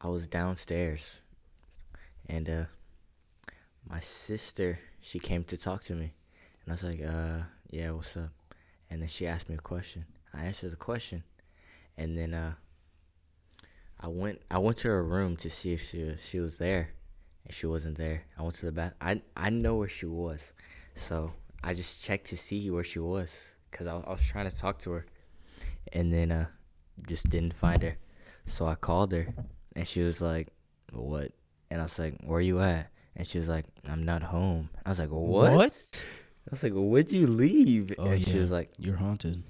I was downstairs, and uh, my sister she came to talk to me, and I was like, uh, yeah, what's up? And then she asked me a question. I answered the question, and then uh, I went I went to her room to see if she she was there, and she wasn't there. I went to the bath. I I know where she was, so I just checked to see where she was, cause I, I was trying to talk to her, and then uh, just didn't find her. So I called her, and she was like, "What?" And I was like, "Where are you at?" And she was like, "I'm not home." I was like, "What?" what? I was like, "Where'd you leave?" Oh, and she was like, You're haunted.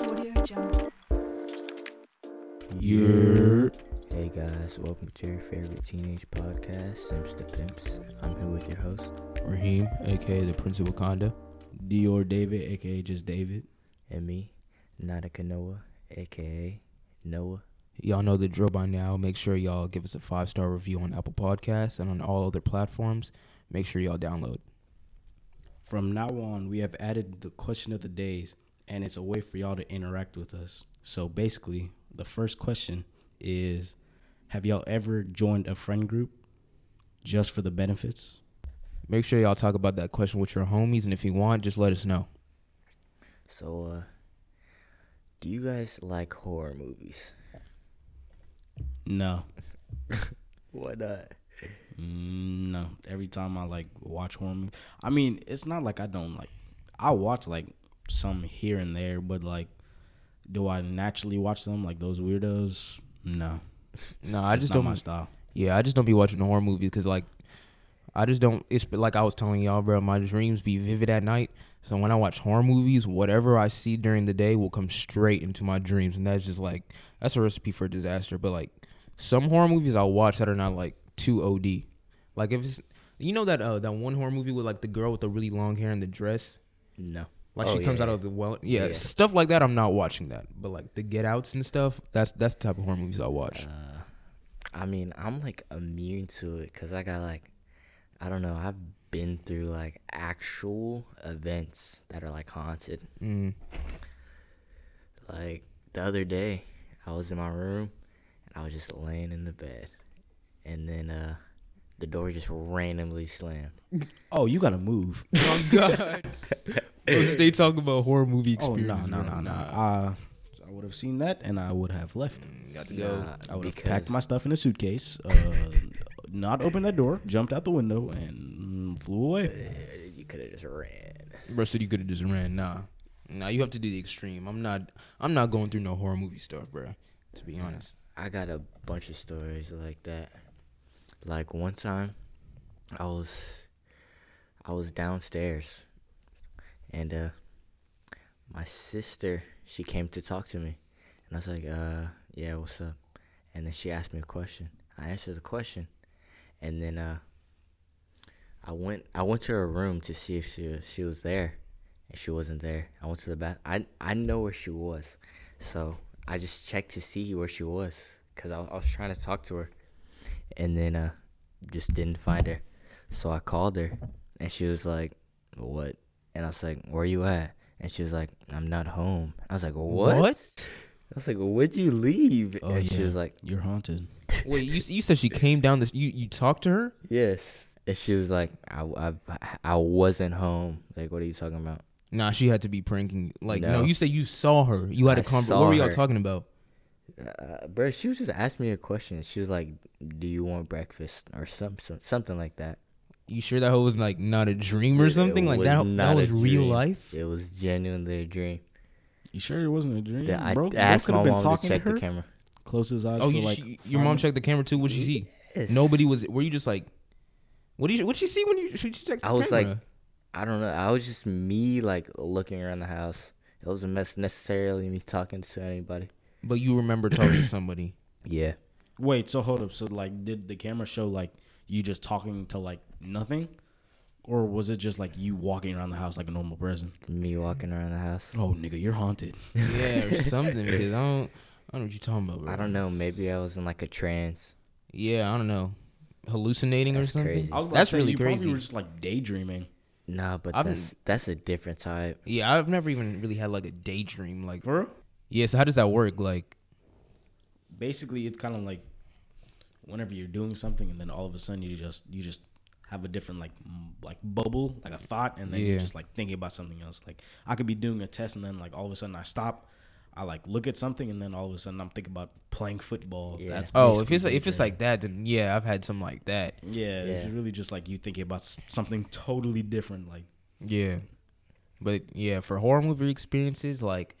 Audio Jungle. You're Hey guys, welcome to your favorite teenage podcast, Sims the Pimps. I'm here with your host, Raheem, aka the Prince of Wakanda. Dior David, aka just David. and me, Nautica Noah, aka Noah. Y'all know the drill by now. Make sure y'all give us a five star review on Apple Podcasts and on all other platforms. Make sure y'all download. From now on, we have added the question of the days, and it's a way for y'all to interact with us. So basically, the first question is Have y'all ever joined a friend group just for the benefits? Make sure y'all talk about that question with your homies, and if you want, just let us know. So, uh, do you guys like horror movies? No. Why not? Mm, no. Every time I like watch horror movies, I mean, it's not like I don't like. I watch like some here and there, but like, do I naturally watch them like those weirdos? No. No, I just not don't. my style. Yeah, I just don't be watching horror movies because like, I just don't. It's like I was telling y'all, bro. My dreams be vivid at night. So when I watch horror movies, whatever I see during the day will come straight into my dreams, and that's just like that's a recipe for disaster. But like some horror movies I'll watch that are not like too OD. Like if it's you know that uh that one horror movie with like the girl with the really long hair and the dress, No. like Oh, she comes yeah, out yeah. of the well, yeah, Yeah. stuff like that. I'm not watching that. But like the Get Outs and stuff, that's that's the type of horror movies I'll watch. Uh, I mean, I'm like immune to it because I got like, I don't know, I've been through like actual events that are like haunted. Mm. Like the other day, I was in my room and I was just laying in the bed, and then uh, the door just randomly slammed. Oh, you gotta move. Oh God! Stay talking about horror movie Oh experience. no no no no! Uh, I would have seen that and I would have left. Got to go. Nah, I would have packed my stuff in a suitcase, uh, not opened that door, jumped out the window, and flew away. uh, you could have just ran. Bro said you could have just ran. Nah, nah. You have to do the extreme. I'm not. I'm not going through no horror movie stuff, bro. To be honest. I got a bunch of stories like that. Like one time, I was, I was downstairs, and uh, my sister she came to talk to me, and I was like, uh, yeah, what's up? And then she asked me a question. I answered the question, and then uh, I went I went to her room to see if she she was there, and she wasn't there. I went to the bath. I I know where she was, so I just checked to see where she was, cause I, I was trying to talk to her, and then uh, just didn't find her. So I called her, and she was like, "What?" And I was like, "Where you at?" And she was like, "I'm not home." I was like, "What?" what? I was like, "Where'd you leave?" Oh, and she was like, You're haunted. Wait, you you said she came down this. You you talked to her? "Yes." And she was like, "I I, I wasn't home." Like, what are you talking about? Nah, she had to be pranking. Like no, No. you said you saw her. You had a I conversation. What were y'all her. talking about? Uh, bro, she was just asking me a question. She was like, "Do you want breakfast?" or some, some something like that. You sure that hoe was like not a dream or It something like that? That was real life. It was genuinely a dream. You sure it wasn't a dream, That I bro? asked could my have been mom to talking to check the her. camera. Close his eyes Oh, for you, like. she, your mom checked the camera too. What'd she see? Yes. Nobody was. Were you just like? What did you? What'd she see when you? She checked the camera? I was like. I don't know. I was just me like looking around the house. It wasn't mess- necessarily me talking to anybody. but you remember talking to somebody. Yeah. Wait, so hold up. So like, did the camera show like you just talking to like nothing, or was it just like you walking around the house like a normal person? Me walking around the house. Oh, nigga, you're haunted. Yeah, or something because I don't. I don't know what you're talking about, bro. I don't know. Maybe I was in like a trance. Yeah, I don't know. Hallucinating or That's something. crazy. I was about That's to say, really you crazy. Probably were just like daydreaming. Nah, but I've- that's that's a different type. Yeah, I've never even really had like a daydream. Like, For real? Yeah. So how does that work? Like, basically it's kind of like whenever you're doing something and then all of a sudden you just you just have a different like m- like bubble like a thought and then Yeah. you're just like thinking about something else like i could be doing a test and then like all of a sudden i stop i like look at something and then all of a sudden i'm thinking about playing football Yeah. that's oh, if it's like, if it's like that, then yeah, I've had something like that. yeah, it's really just like you thinking about something totally different like Yeah. But yeah, for horror movie experiences, like,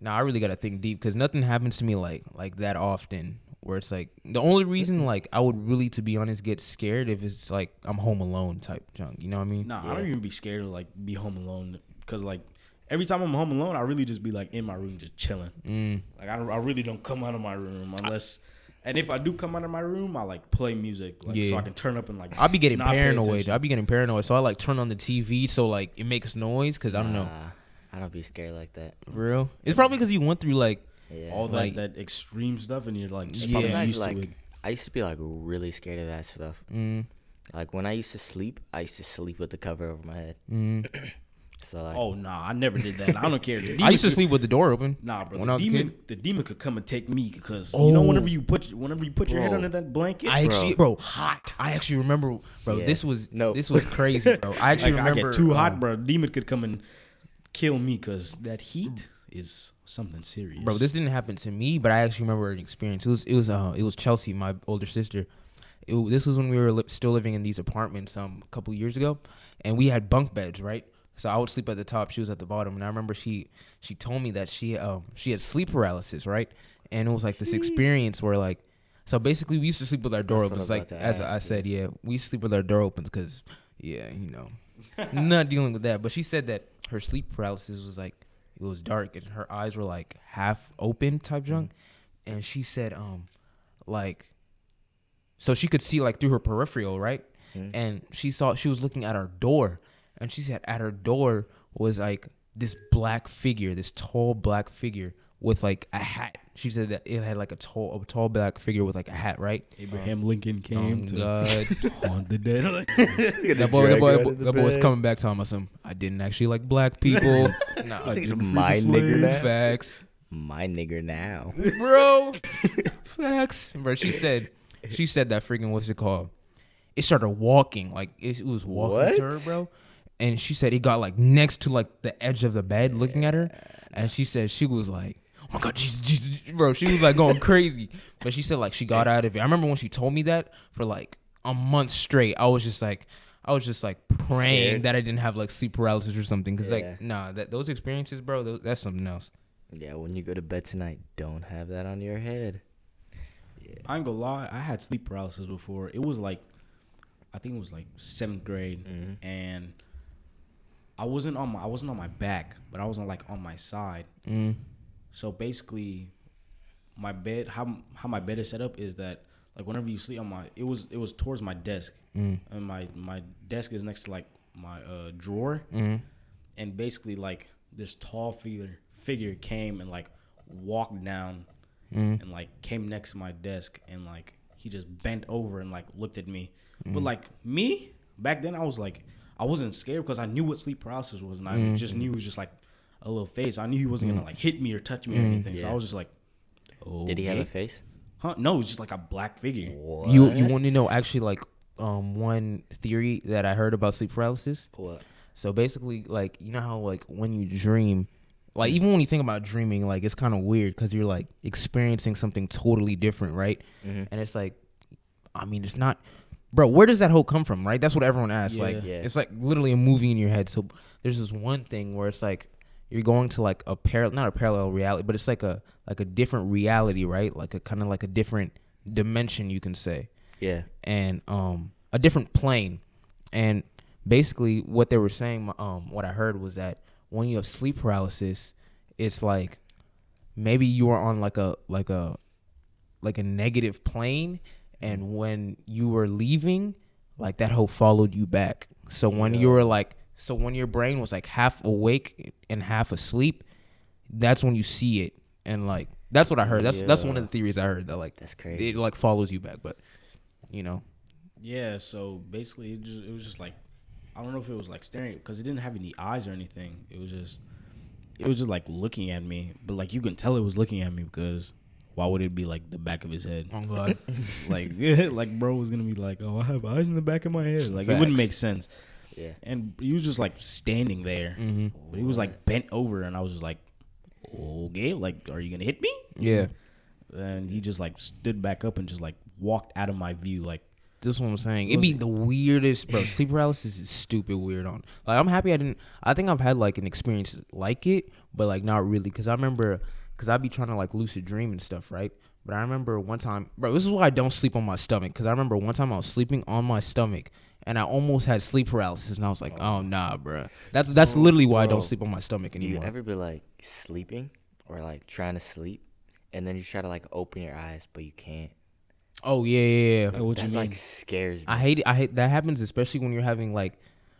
now I really gotta think deep because nothing happens to me like like that often. Where it's like the only reason like I would really, to be honest, get scared if it's like I'm home alone type junk. You know what I mean? nah i don't even be scared to like be home alone because like every time i'm home alone i really just be like in my room just chilling Mm. Like I, don't, I really don't come out of my room unless, and if I do come out of my room, I like play music, like so I can turn up and like. I'll be getting paranoid. I'll be getting paranoid, so I like turn on the TV so like it makes noise because I don't know. I don't be scared like that. Real? It's probably because you went through like Yeah. all that like- that extreme stuff, and you're like Yeah. fucking Sometimes, used like to it. I used to be like really scared of that stuff. mm, Like when I used to sleep, I used to sleep with the cover over my head. mm. So like, Oh nah, I never did that. I don't care. I used to could- sleep with the door open. Nah, bro. when the I was a demon, kid. the demon could come and take me because you know Oh. whenever you put whenever you put your head under that blanket, I actually, bro, hot. I actually remember, bro. Yeah. This was No. this was crazy, bro. I actually Like I remember get too hot, um, bro. Demon could come and kill me because that heat is something serious, bro. This didn't happen to me, but I actually remember an experience. It was it was uh it was Chelsea, my older sister. It, this was when we were li- still living in these apartments um a couple years ago, and we had bunk beds, right? So I would sleep at the top, she was at the bottom, and I remember she she told me that she um she had sleep paralysis, right? And it was like this experience where like. So basically, we used to sleep with our door open. I Like about to as I ask, said, yeah, we used to sleep with our door open because, yeah, you know, not dealing with that. But she said that her sleep paralysis was like it was dark and her eyes were like half open type junk, and she said um like so she could see like through her peripheral right, Mhm. and she saw she was looking at her door, and she said at her door was like this black figure, this tall black figure with like a hat. She said that it had like a tall a tall black figure with like a hat, right? Abraham Lincoln came to God. haunt the dead. that boy, that boy, that boy was coming back telling us, um, I didn't actually like black people. nah, I didn't my the nigger now? Facts, my nigger now. bro. Facts, bro. She said, she said that freaking what's it called? It started walking like it, it was walking to her, bro. And she said it got like next to like the edge of the bed, looking at her, and she said she was like. Oh my god, Jesus, Jesus, bro! She was like going crazy, but she said like she got out of it. I remember when she told me that for like a month straight. I was just like, I was just like praying Scared? that I didn't have like sleep paralysis or something. Cause Yeah. like, nah, that those experiences, bro, tho- that's something else. Yeah, when you go to bed tonight, don't have that on your head. I ain't gonna lie, I had sleep paralysis before. It was like, I think it was like seventh grade, Mhm. and I wasn't on my I wasn't on my back, but I was on like on my side. Mm. So basically, my bed how how my bed is set up is that like whenever you sleep on my it was it was towards my desk, Mm. and my my desk is next to like my uh drawer, Mm. and basically like this tall figure figure came and like walked down Mm. and like came next to my desk and like he just bent over and like looked at me. Mm. But like me back then, I was like I wasn't scared because I knew what sleep paralysis was and I Mm. just knew it was just like a little face. I knew he wasn't gonna like hit me or touch me or Mm. anything. So I was just like, oh, Did he have a face? Huh? No, it was just like a black figure. What? You you want to know actually like um one theory that I heard about sleep paralysis? what? So basically, like you know how like when you dream, like even when you think about dreaming, like it's kind of weird because you're like experiencing something totally different, right? Mhm. And it's like, I mean, it's not, bro. Where does that hope come from, right? That's what everyone asks. Like, Yeah. it's like literally a movie in your head. So there's this one thing where it's like you're going to like a parallel, not a parallel reality, but it's like a like a different reality, right? Like a kind of like a different dimension, you can say Yeah. and um a different plane and basically what they were saying um what i heard was that when you have sleep paralysis it's like maybe you are on like a like a like a negative plane and mm. when you were leaving like that hope followed you back. So when you were like so when your brain was like half awake and half asleep that's when you see it. And like that's what i heard. That's that's one of the theories i heard that like That's crazy. it like follows you back. But you know. Yeah. So basically, it just it was just like I don't know if it was like staring because it didn't have any eyes or anything. It was just it was just like looking at me, but like you can tell it was looking at me because why would it be like the back of his head? Oh God. like like bro was gonna be like, oh, I have eyes in the back of my head. Like it wouldn't make sense. Yeah. And he was just like standing there, hmm but he was like bent over, and I was just like, okay, like are you gonna hit me? Yeah. And he just like stood back up and just like walked out of my view, like This is what I'm saying. It'd be the weirdest, bro. Sleep paralysis is stupid weird on. Like I'm happy I didn't. I think I've had like an experience like it, but like not really. Cause I remember, cause I'd be trying to like lucid dream and stuff, right? But I remember one time, bro. This is why I don't sleep on my stomach. Cause I remember one time I was sleeping on my stomach. And I almost had sleep paralysis, and I was like, "Oh, oh. nah, bro. That's that's literally why I don't sleep on my stomach anymore. Do you ever be like sleeping or like trying to sleep, and then you try to like open your eyes, but you can't? oh yeah, yeah, yeah. "Oh, what That's like scares me. I hate it. I hate that happens, especially when you're having like,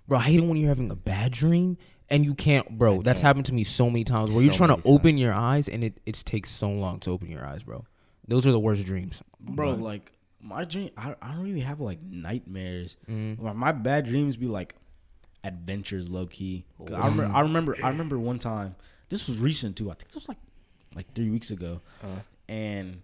bro. I hate it when you're having a bad dream and you can't, bro. I that's can't. happened to me so many times where you're trying to many times. open your eyes and it it takes so long to open your eyes, bro. Those are the worst dreams, bro, But- like my dream, I, I don't really have like nightmares. Mhm. My, my bad dreams be like adventures, low key. 'Cause I remember, I remember, I remember one time. This was recent too. I think it was like like three weeks ago, Uh, and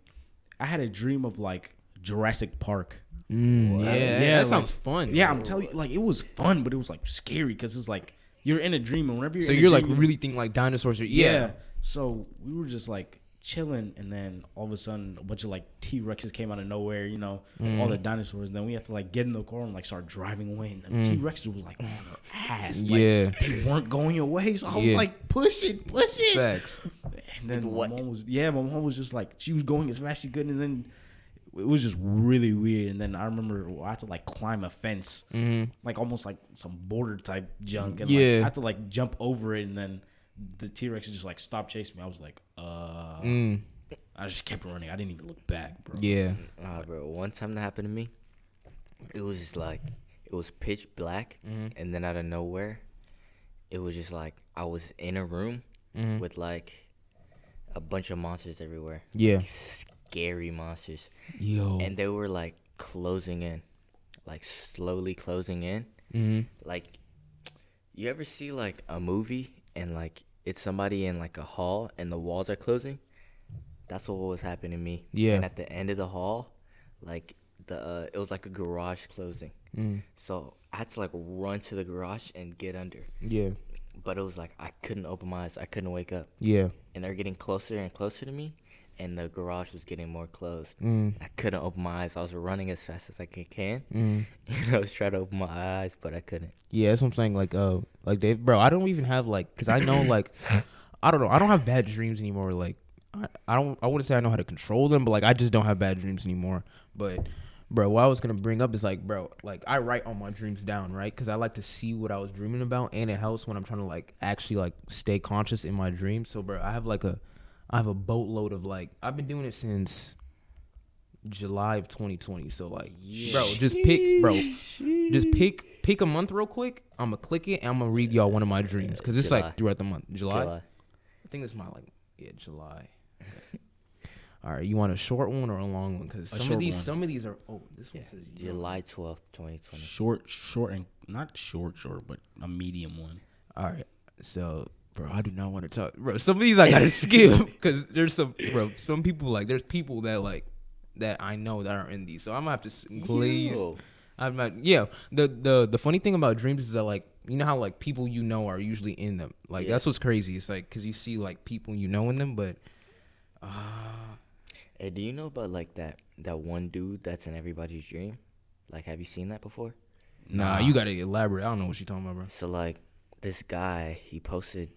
I had a dream of like Jurassic Park. Mm, yeah, Yeah, that like- sounds fun. Yeah, I'm telling you, like it was fun, but it was like scary because it's like you're in a dream, and whenever you're So in you're like dream, really thinking like dinosaurs are yeah. yeah. So we were just like chilling, and then all of a sudden, a bunch of like T Rexes came out of nowhere. You know, Mm. all the dinosaurs. Then we have to like get in the car and like start driving away. And the T Rexes was like on our ass. Like, Mm. Yeah. they weren't going away. So I was Yeah. like, push it, push it. Facts. And then my what? mom was yeah, my mom was just like she was going as fast as she could, and then it was just really weird. And then I remember I had to like climb a fence, Mm-hmm. like almost like some border type junk, and Yeah. like, I had to like jump over it, and then the T Rex just like stopped chasing me. I was like, uh, Mm, I just kept running. I didn't even look back, bro. yeah. uh, bro, one time that happened to me, it was just like it was pitch black, Mm-hmm. and then out of nowhere, it was just like I was in a room Mhm. with like a bunch of monsters everywhere. Yeah. Like, scary monsters, Yo. and they were like closing in, like slowly closing in. hmm like you ever see like a movie and like it's somebody in like a hall and the walls are closing that's what was happening to me Yeah. and at the end of the hall like the uh, it was like a garage closing Mm. so i had to like run to the garage and get under Yeah. but it was like i couldn't open my eyes i couldn't wake up Yeah. and they're getting closer and closer to me and the garage was getting more closed Mm. i couldn't open my eyes i was running as fast as i can, Mm. and i was trying to open my eyes but i couldn't Yeah, that's what I'm saying. Like, uh, like Dave, bro, I don't even have like, cause I know like, I don't know, I don't have bad dreams anymore. Like, I, I don't, I wouldn't say I know how to control them, but like, I just don't have bad dreams anymore. But, bro, what I was gonna bring up is like, bro, like I write all my dreams down, right? Cause I like to see what I was dreaming about, and it helps when I'm trying to like actually like stay conscious in my dreams. So, bro, I have like a, I have a boatload of like, I've been doing it since. July of 2020. So like, bro, just pick, bro, just pick pick a month real quick. I'm gonna click it and I'm gonna read y'all one of my dreams because it's July. like throughout the month. July? July. I think it's my like yeah July. All right, you want a short one or a long one? Because some of these one. some of these are oh this one Yeah, says July twelfth, twenty twenty. Short, short, and not short, short, but a medium one. All right, so bro, I do not want to talk, bro. Some of these I gotta skip because there's some bro. Some people like there's people that like that I know that are in these, so I'm gonna have to please. Yo. I'm not. Yeah. The the the funny thing about dreams is that like you know how like people you know are usually in them. Like Yeah. that's what's crazy. It's like because you see like people you know in them, but uh, Hey, do you know about like that that one dude that's in everybody's dream? Like, have you seen that before? nah, you gotta elaborate. I don't know what you're talking about, bro. So like, this guy he posted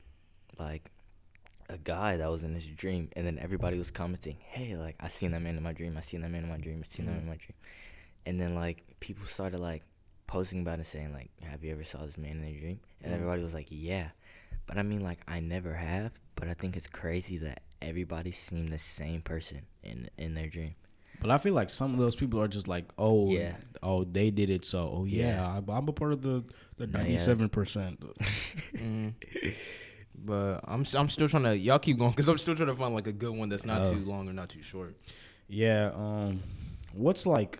like a guy that was in his dream, and then everybody was commenting, "Hey, like I seen that man in my dream. I seen that man in my dream. I seen that man in my mm-hmm. dream." And then like people started like posting about it, saying like, "Have you ever saw this man in a dream?" And mm-hmm. everybody was like, "Yeah," but I mean like I never have. But I think it's crazy that everybody seen the same person in in their dream. But I feel like some of those people are just like, oh, Yeah. oh, they did it, so oh yeah, Yeah. I'm, I'm a part of the the ninety seven percent. Mm-hmm. But I'm s- I'm still trying to y'all keep going because I'm still trying to find like a good one that's not Oh. too long or not too short. Yeah. Um, what's like,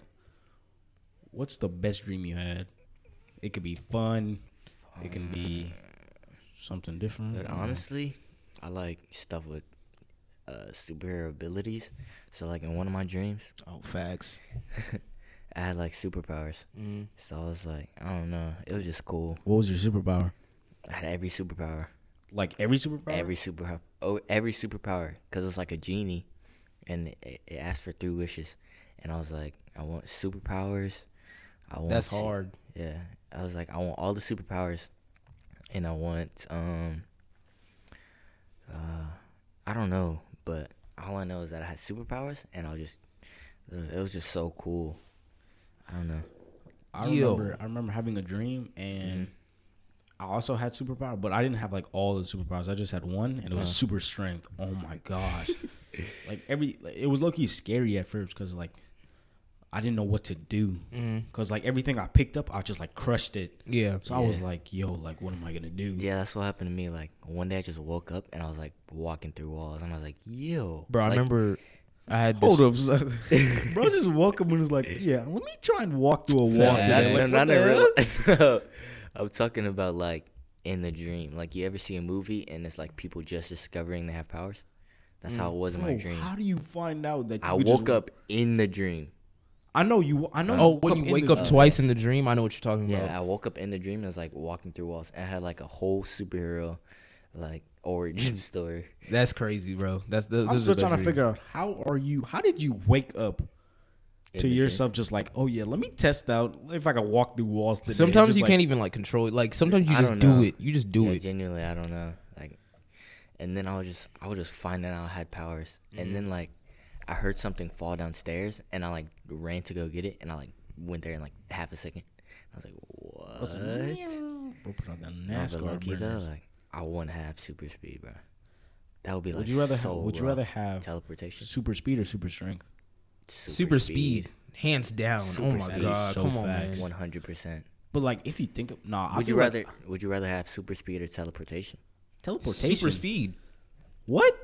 what's the best dream you had? It could be fun. It can be something different. But honestly, I like stuff with uh, superhero abilities. So like in one of my dreams, Oh, facts. I had like superpowers. Mm. So I was like, I don't know, it was just cool. What was your superpower? I had every superpower, Like every superpower? every superpower, oh every superpower, cause it's like a genie, and it, it asked for three wishes, and I was like, I want superpowers. I want That's su- hard. Yeah, I was like, I want all the superpowers, and I want um, uh, I don't know, but all I know is that I had superpowers, and I was just, it was just so cool. I don't know. I Yo. remember I remember having a dream and Mhm. I also had superpower, but I didn't have like all the superpowers. I just had one and it was Uh-huh. super strength. Oh my gosh. like every like, it was low key scary at first cuz like I didn't know what to do Mm. cuz like everything I picked up I just like crushed it. Yeah. So I was like, yo, like what am I going to do? Yeah, that's what happened to me. Like one day, I just woke up and I was like walking through walls, and I was like, "Yo, Bro, I remember I had this. Hold up, son. bro. Just woke up and was like, "Yeah, let me try and walk through a wall Facts. today." No, Like, no, what not the in hell? real. I'm talking about like in the dream. Like you ever see a movie and it's like people just discovering they have powers? That's how it was in my Bro, dream. How do you find out that you I woke just- up in the dream. I know you. I know. Oh, woke when you in wake the- up twice in the dream, I know what you're talking about. Yeah, about. I woke up in the dream and I was like walking through walls. I had like a whole superhero like origin story. That's crazy, bro. That's the. I'm still trying to figure out how are you? How did you wake up in to the dream. yourself just like, oh yeah, let me test out if I can walk through walls today. Sometimes you like- can't even like control it. Like sometimes you I just don't know. it. You just do yeah, it. Genuinely, I don't know. Like, and then I was just, I was just finding out I had powers, Mm-hmm. and then like, I heard something fall downstairs, and I like ran to go get it, and I like went there in like half a second. I was like, I was what? like, Bro, put on that No, but low though, like, I wouldn't have super speed, bro. That would be like Would you rather? so have, would you rather have teleportation? super speed or super strength? Super, speed. hands down. oh my speed. god, So come on, man. One hundred percent. But like, if you think of nah, I Would you feel like rather? Would you rather have super speed or teleportation? teleportation? Super speed. What?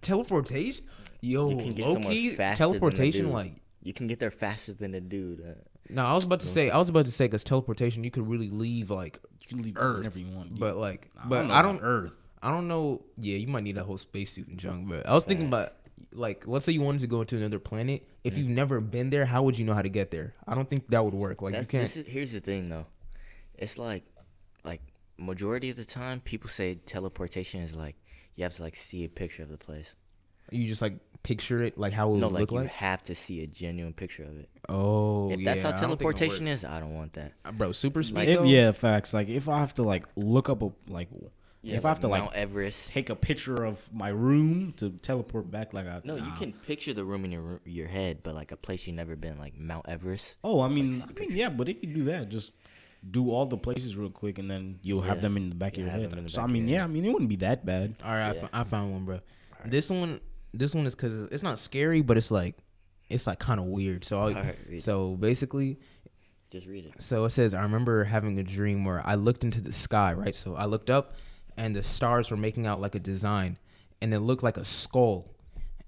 Teleportation. Yo, You can get low faster teleportation. Like, You can get there faster than a dude. Uh, no, I was about to say. I was about to say because teleportation, you could really leave like You can leave Earth, whenever you want. but like, I but don't I don't. Earth. I don't know. Yeah, you might need a whole spacesuit and junk. But I was thinking about like, let's say you wanted to go to another planet. If you've never been there, how would you know how to get there? I don't think that would work. Like, you can't. this is, here's the thing though, it's like, like majority of the time people say teleportation is like you have to like see a picture of the place. You just like picture it, like how it would no, like look you like. have to see a genuine picture of it. Oh, if yeah. that's how I don't think it'll teleportation work. is, I don't want that. Uh, bro. Super speed. Like- If, yeah, facts. Like if I have to like look up a like if I have to like Mount Everest. take a picture of my room to teleport back, like I No, you can picture the room in your your head, but like a place you've never been, like Mount Everest. Oh, I mean, like I mean, yeah, but if you do that, just do all the places real quick, and then you'll have them in the back Yeah, of your head. So I mean, yeah, I mean, it wouldn't be that bad. All right, I, Yeah. fo- found one, bro. This one, this one is because it's not scary, but it's like, it's like kind of weird. So, I'll, Alright, so basically, Just read it. so it says, I remember having a dream where I looked into the sky, right? So I looked up, and the stars were making out like a design, and it looked like a skull.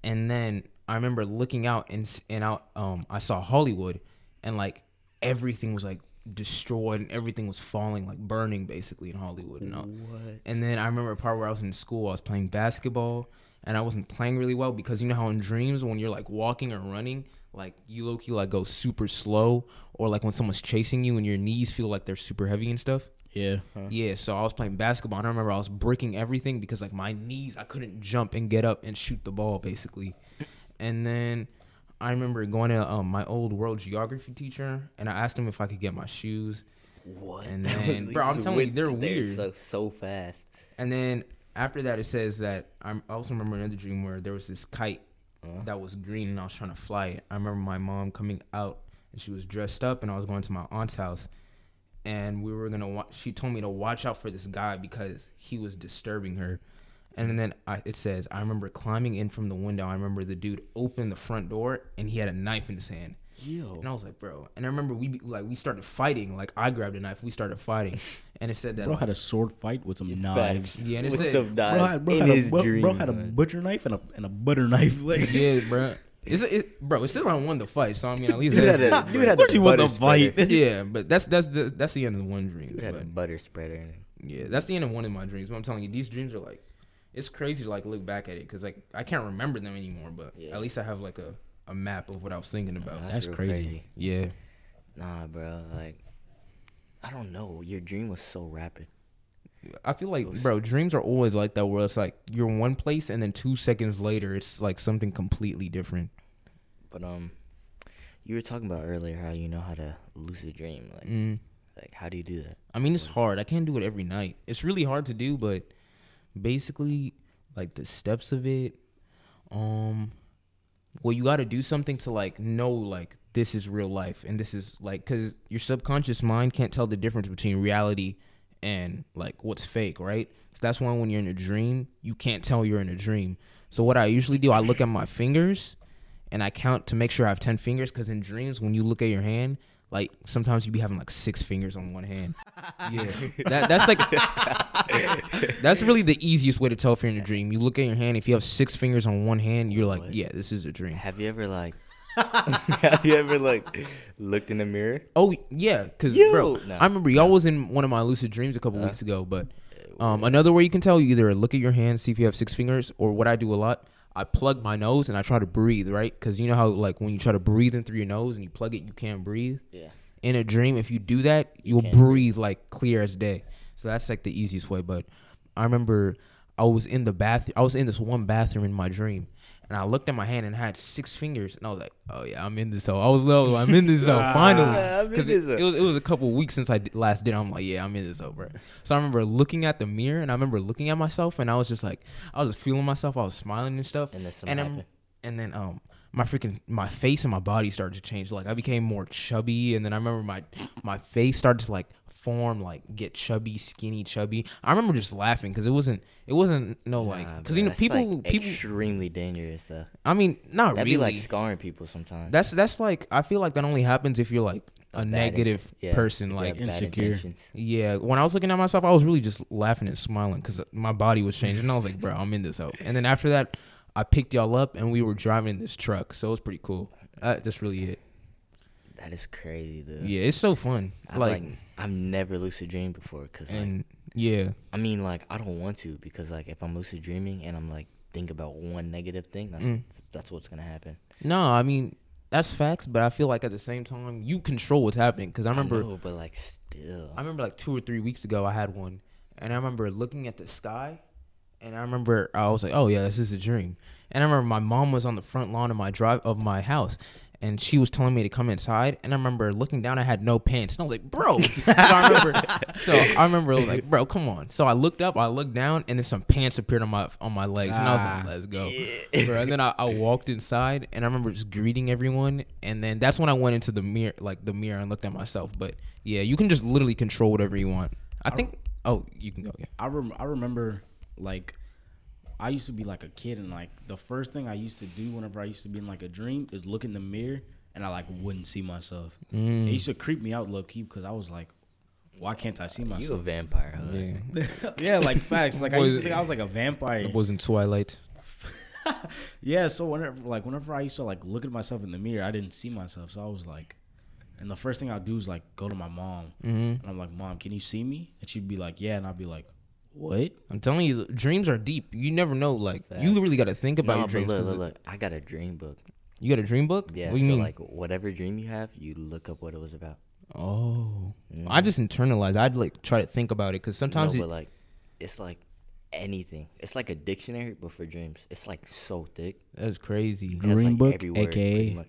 And then I remember looking out and and out, um, I saw Hollywood, and like everything was like destroyed, and everything was falling, like burning, basically in Hollywood. And I, What? and then I remember a part where I was in school, I was playing basketball and I wasn't playing really well because you know how in dreams when you're like walking or running, like you low key like go super slow or like when someone's chasing you and your knees feel like they're super heavy and stuff. Yeah, Yeah, so I was playing basketball and I remember I was breaking everything because like my knees I couldn't jump and get up and shoot the ball basically. And then I remember going to um, my old world geography teacher and I asked him if I could get my shoes. What? And then- bro, I'm telling you, they're there weird. So so fast. And then after that, it says that I'm, I also remember another dream where there was this kite Uh, that was green and I was trying to fly it. I remember my mom coming out and she was dressed up and I was going to my aunt's house and we were gonna. Wa- she told me to watch out for this guy because he was disturbing her. And then I, it says I remember climbing in from the window. I remember the dude opened the front door and he had a knife in his hand. Yo. And I was like, bro. And I remember we like we started fighting. Like I grabbed a knife. We started fighting. And it said that bro like, had a sword fight with some knives. Yeah, and it With said- some Bro knives had, bro, in had a, his bro, dream. bro had a butcher knife and a and a butter knife. Like, Yeah, bro. It's, it, bro, it says I won the fight, so I mean at least Dude that's had a- good, dude had Of course a he won the butter spreader. fight. yeah, but that's that's the that's the end of one dream. Dude had a butter spreader. yeah, that's the end of one of my dreams. But I'm telling you, these dreams are like, it's crazy to like look back at it because like I can't remember them anymore. But Yeah. at least I have like a, a map of what I was thinking about. Nah, That's real crazy. Yeah, Nah, bro. Like, I don't know. Your dream was so rapid. I feel like bro, dreams are always like that. Where it's like you're in one place and then two seconds later it's like something completely different. But um, you were talking about earlier how you know how to lucid dream. Like, Mm. like how do you do that? I mean, it's hard. I can't do it every night. It's really hard to do, but basically, like the steps of it, um, well, you got to do something to like know like this is real life and this is like because your subconscious mind can't tell the difference between reality and like what's fake, right? So that's why when you're in a dream, you can't tell you're in a dream. So what I usually do, I look at my fingers and I count to make sure I have 10 fingers because in dreams, when you look at your hand, like sometimes you be having like six fingers on one hand. Yeah. That, that's like, that's really the easiest way to tell if you're in a dream. You look at your hand, if you have six fingers on one hand, you're like, yeah, this is a dream. Have you ever like, have you ever like looked in the mirror? Oh, yeah. Because, Yo! bro, No. I remember y'all was in one of my lucid dreams a couple Uh, weeks ago, but um, another way you can tell, you either look at your hand, see if you have six fingers, or what I do a lot, I plug my nose and I try to breathe, right? Because you know how like when you try to breathe in through your nose and you plug it, you can't breathe. Yeah. In a dream, if you do that, You you'll can't breathe like clear as day. So that's like the easiest way. But I remember I was in the bath. I was in this one bathroom in my dream, and I looked at my hand and it had six fingers, and I was like, "Oh yeah, I'm in this hole." I was low. I'm in this hole finally. I'm in Because it, it was it was a couple weeks since I d- last did. it. I'm like, yeah, I'm in this hole, bro. So I remember looking at the mirror, and I remember looking at myself, and I was just like, I was feeling myself. I was smiling and stuff, And then and I'm- and then um my freaking my face and my body started to change. Like I became more chubby, and then I remember my my face started to like form, like get chubby, skinny, chubby. I remember just laughing because it wasn't it wasn't no like because you know people like, people. extremely dangerous though. I mean, not That'd really. be like scarring people sometimes. that's that's like I feel like that only happens if you're like a negative person, like insecure. yeah, when I was looking at myself, I was really just laughing and smiling because my body was changing. And I was like, bro, I'm in this hole. And then after that, I picked y'all up and we were driving this truck. So it was pretty cool. Uh, that's really it. That is crazy, though. Yeah, it's so fun. I, like, like, I've never lucid dreamed before, cause like, yeah, I mean, like, I don't want to, because like, if I'm lucid dreaming and I'm like think about one negative thing, that's Mm. that's what's gonna happen. no, I mean that's facts. But I feel like at the same time, you control what's happening. Because I remember, know, but like, still, I remember like two or three weeks ago, I had one, and I remember looking at the sky, and I remember I was like, "Oh yeah, this is a dream." And I remember my mom was on the front lawn of my drive of my house, and she was telling me to come inside. And I remember looking down, I had no pants, and I was like, "Bro!" so I remember, so I remember like, "Bro, come on!" So I looked up, I looked down, and then some pants appeared on my on my legs, and I was Ah. like, "Let's go." Bro, and then I, I walked inside, and I remember just greeting everyone, and then that's when I went into the mirror, like the mirror, and looked at myself. But yeah, you can just literally control whatever you want. I think. Oh, you can go. Yeah. I rem- I remember like I used to be like a kid and like the first thing I used to do whenever I used to be in like a dream is look in the mirror and I like wouldn't see myself. Mm. It used to creep me out low key because I was like, why can't I see myself? you a vampire, huh? Yeah. yeah, like facts. Like I Was used to think I was like a vampire. It was in Twilight. Yeah, so whenever like whenever I used to like look at myself in the mirror, I didn't see myself. So I was like, and the first thing I'd do is like go to my mom hmm and I'm like, Mom, can you see me? And she'd be like, Yeah, and I'd be like, What? I'm telling you, dreams are deep. You never know. Like you really got to think about No, your dreams. look, 'cause look, it- look. I got a dream book. You got a dream book? Yeah, What so you mean? like whatever dream you have, you look up what it was about. oh, Mm. I just internalize. I'd like try to think about it because sometimes no, it, but like, it's like anything. It's like a dictionary, but for dreams. It's like so thick. that's crazy. Dream like, book, every word, pretty aka.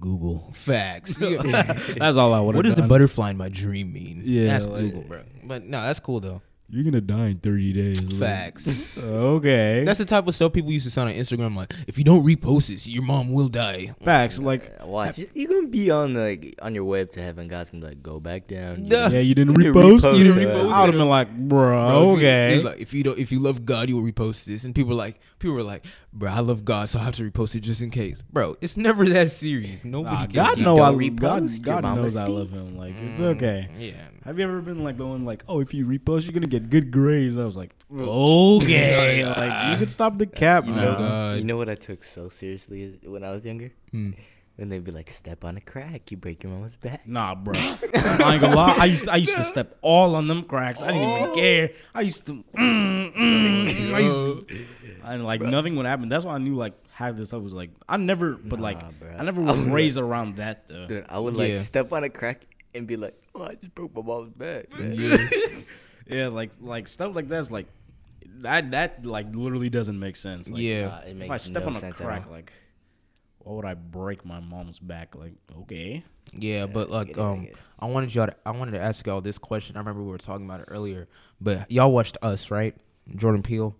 Google. Facts. That's all I would. what does the butterfly in my dream mean? Yeah, that's like- Google, bro. But no, that's cool though. You're gonna die in 30 days. Facts. okay. That's the type of stuff people used to say on Instagram. Like, if you don't repost this, your mom will die. facts. Like, watch. you- You're gonna be on like on your way up to heaven. God's gonna be like, go back down. Duh. yeah, you didn't repost. repost You didn't repost. I would have been like, bro, Bro, if you- okay. he's like, if you don't, if you love God, you will repost this. And people were like, people were like, bro, I love God, so I have to repost it just in case. Bro, it's never that serious. Nobody. Nah, cares. God You know I don't God, repost, God mama knows I love him. Like it's Mm, okay. Yeah. Have you ever been like going like, oh, if you repost, you're gonna get good grades? I was like, okay, like you could stop the cap, You man. know, God. you know what I took so seriously when I was younger? Hmm. And they'd be like, "Step on a crack, you break your mama's back." Nah, bro. I ain't gonna lie. I used I used to step all on them cracks. I didn't even care. I used to. Mm, mm, I used to. And like nothing would happen. That's why I knew like half this stuff was like I never, but like bro. I never was raised around that though. Dude, I would like Yeah. step on a crack and be like, "Oh, I just broke my mama's back." Man. Yeah. Yeah, like like stuff like that's like that that like literally doesn't make sense. Like, Yeah. Nah, it If I step no on a crack, like why would I break my mom's back? Like okay. Yeah, but like I um, guess. I wanted y'all. To, I wanted to ask y'all this question. I remember we were talking about it earlier, but y'all watched Us, right? Jordan Peele.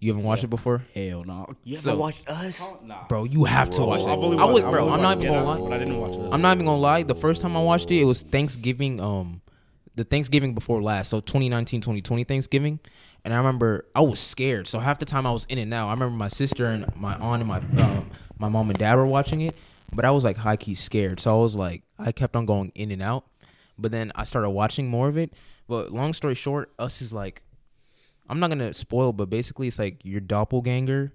You haven't watched Yeah. it before, Hell no. You So- ever watched Us? Nah. bro? You have to watch it. I've only I was, watched- bro. I've I'm not even gonna lie. but I didn't watch this. I'm not even gonna lie. The first time I watched it, it was Thanksgiving. Um, the Thanksgiving before last, so 2019, 2020 Thanksgiving, and I remember I was scared. So half the time I was in and out. I remember my sister and my aunt and my um, my mom and dad were watching it, but I was like high key scared. So I was like, I kept on going in and out. But then I started watching more of it. But long story short, Us is like, I'm not gonna spoil, but basically it's like your doppelganger,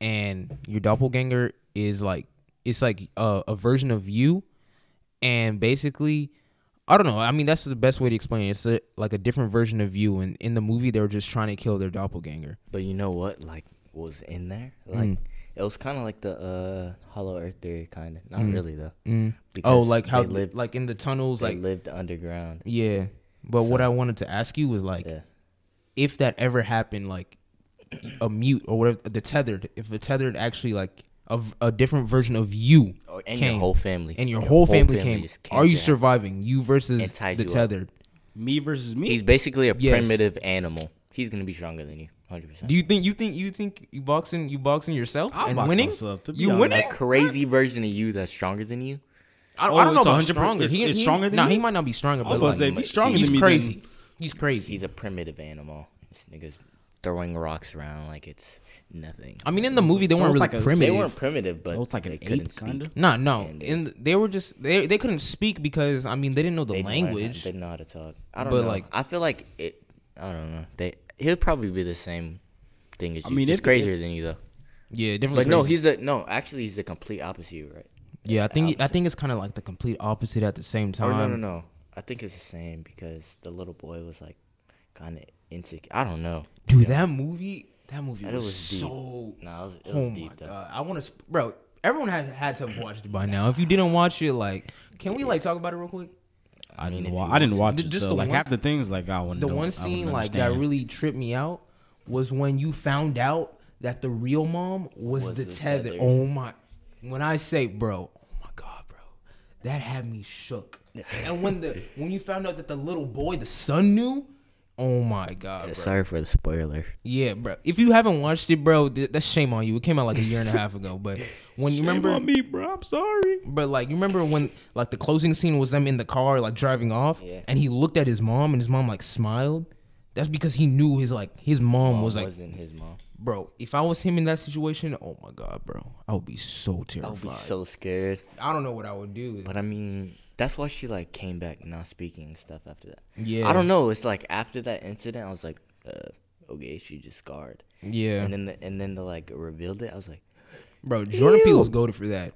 and your doppelganger is like it's like a, a version of you, and basically, I don't know. I mean, that's the best way to explain it. It's a, like a different version of you, and in the movie they were just trying to kill their doppelganger. But you know what? Like, was in there? Like, Mm. it was kind of like the uh, Hollow Earth theory, kind of. Not Mm. really though. Mm. Oh, like how they lived, like in the tunnels, they like lived underground. yeah. But what I wanted to ask you was like, Yeah. if that ever happened, like a mute or whatever, the tethered, if the tethered actually like a, v- a different version of you Oh, and came, your whole family. and your whole family, came, came are you to surviving? You versus the you up. tethered. Me versus me. He's basically a Yes. primitive animal. He's gonna be stronger than you, hundred percent. Do you think you think you think you boxing you boxing yourself I'll and box winning? myself, to be you honest. winning? a crazy version of you that's stronger than you? I, Oh, I don't know it's about 100% stronger. it's- He, it's he- stronger than Nah, you? he might not be stronger, but like, say, if he's stronger he's than me, crazy. then- He's crazy. He's a primitive animal. This nigga's throwing rocks around like it's nothing. I mean, in the movie they weren't really like a- primitive. they weren't primitive, but So it's like an they couldn't ape, speak. kinda? Nah, no. And they- And they were just they they couldn't speak because I mean they didn't know the They didn't learn how- language. They didn't know how to talk. I don't But, know. like- I feel like it. I don't know. They. He'll probably be the same thing as you. I mean, just it- crazier than you though. yeah, different. But no, he's the no. Actually, he's the complete opposite, right? yeah. I think I think it's kind of like the complete opposite at the same time. Or no, no, no. I think it's the same because the little boy was like kind of insecure. I don't know. Dude, that movie, that movie That was, was so. No, it was, it was Oh my though. god, I want to, bro. Everyone had had to watch it by now. If you didn't watch it, like, can we like talk about it real quick? I mean, didn't. Wa- I didn't watch to. it. Just so the like one half the things like I wouldn't. the know- one scene like that really tripped me out was when you found out that the real mom was, Was the, the tether. tether. Oh my! When I say, bro, oh my god, bro, that had me shook. and when the when you found out that the little boy, the son, knew, oh my god, bro. Sorry for the spoiler. Yeah, bro. If you haven't watched it, bro, th- that's shame on you. It came out like a year and a half ago. But when you remember, on me, bro. I'm sorry. but like you remember when like the closing scene was them in the car like driving off, Yeah. and he looked at his mom and his mom like smiled. That's because he knew his like his mom, Mom was like, wasn't his mom. bro. If I was him in that situation, oh my god, bro, I would be so I would terrified. be so scared. I don't know what I would do. But I mean, that's why she like came back not speaking stuff after that. yeah, I don't know. It's like after that incident, I was like, uh, okay, she just scarred. Yeah, And then the, and then the like revealed it. I was like, bro, Jordan. Peele was goaded for that.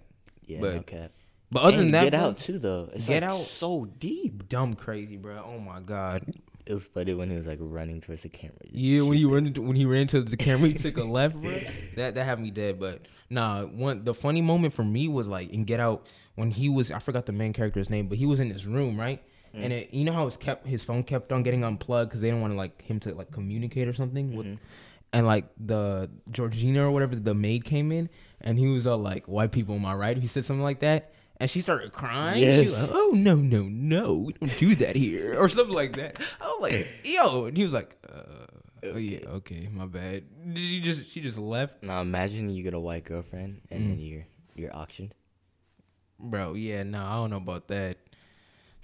yeah, But no cap. But other than that, Get bro, Out too though. It's Get like Out- so deep. dumb crazy, bro. Oh my god. It was funny when he was like running towards the camera. Yeah, when he ran into, when he ran to the camera, he took a left, bro. That that had me dead. But nah, one the funny moment for me was like in Get Out when he was I forgot the main character's name, but he was in his room, right? Mm. And it, you know how his kept his phone kept on getting unplugged because they didn't want to like him to like communicate or something with, mm-hmm. and like the Georgina or whatever the maid came in and he was all like white people, am I right? He said something like that. And she started crying. She was like, oh no, no, no, we don't do that here, or something like that. I was like, yo, and he was like, uh, oh yeah, okay, my bad. Did you just she just left, Now imagine you get a white girlfriend and Mm. then you're you're auctioned. bro? Yeah, no, I don't know about that.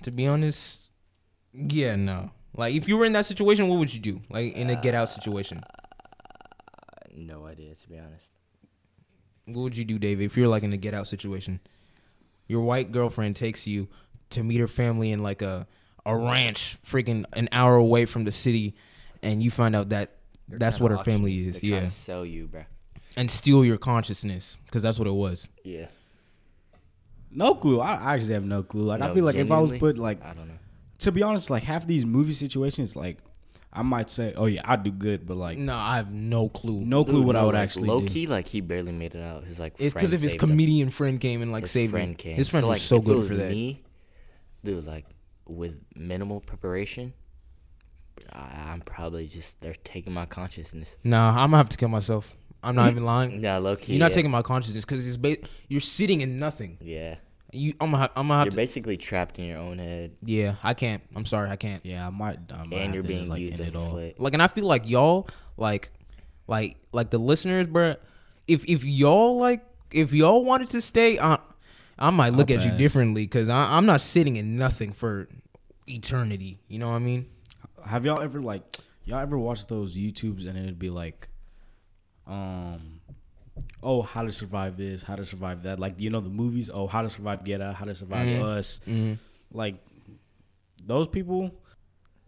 To be honest, yeah, no. Like if you were in that situation, what would you do? Like in a get out situation, Uh, no idea to be honest. what would you do, David? If you're like in a get out situation, your white girlfriend takes you to meet her family in like a a ranch, freaking an hour away from the city, and you find out that They're that's what her family you. is. They're Yeah, to sell you, bro. and steal your consciousness because that's what it was. Yeah. No clue. I, I actually have no clue. Like I feel like if I was put like I don't know. to be honest, like half these movie situations, like I might say, oh yeah, I do good, but like No, I have no clue. no clue Dude, what I would like, actually low do. key, like he barely made it out. His like It's because if his saved him. comedian friend came and like His saved friend him. came. His friend so, was like, so if it good was for that. Me, dude, like with minimal preparation, I, I'm probably just they're taking my consciousness. Nah, I'm gonna have to kill myself. I'm not even lying. Yeah, low key. You're not yeah. taking my consciousness because it's ba- you're sitting in nothing. Yeah, You, I'm gonna, ha- I'm gonna have you're to. basically trapped in your own head, yeah, I can't. I'm sorry, I can't. Yeah, I might. I might and you're being just, like, used end as it a all. slit. Like, and I feel like y'all, like, like, like the listeners, bruh. If if y'all like, if y'all wanted to stay, I, I might look I'll at you differently because I'm not sitting in nothing for eternity. You know what I mean? Have y'all ever like y'all ever watched those YouTubes and it'd be like, um, oh, how to survive this, how to survive that, like you know the movies, oh, how to survive Get Out, how to survive Mhm. Us, Mm-hmm. like those people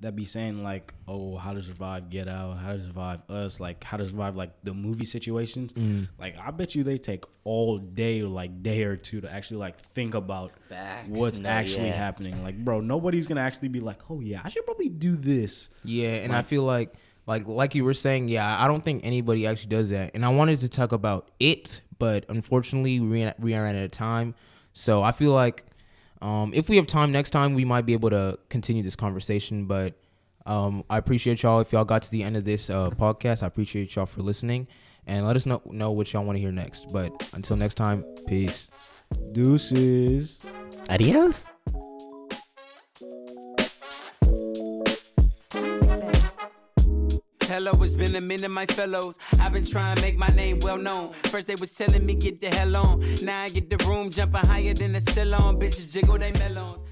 that be saying like, oh, how to survive Get Out, how to survive Us, like how to survive like the movie situations. Mm-hmm. Like I bet you they take all day or like day or two to actually like think about Facts. what's No, actually yeah. happening. Like, bro, nobody's gonna actually be like, oh yeah, I should probably do this. Yeah, and I feel like like like you were saying, yeah, I don't think anybody actually does that. And I wanted to talk about it, but unfortunately we ran, we ran out of time. So I feel like um, if we have time next time, we might be able to continue this conversation. But um, I appreciate y'all. If y'all got to the end of this uh, podcast, I appreciate y'all for listening. And let us know know what y'all want to hear next. But until next time, peace. Deuces. Adios. Hello, it's been a minute, my fellows. I've been trying to make my name well known. First, they was telling me get the hell on. Now I get the room jumping higher than the ceiling. Bitches jiggle they melons.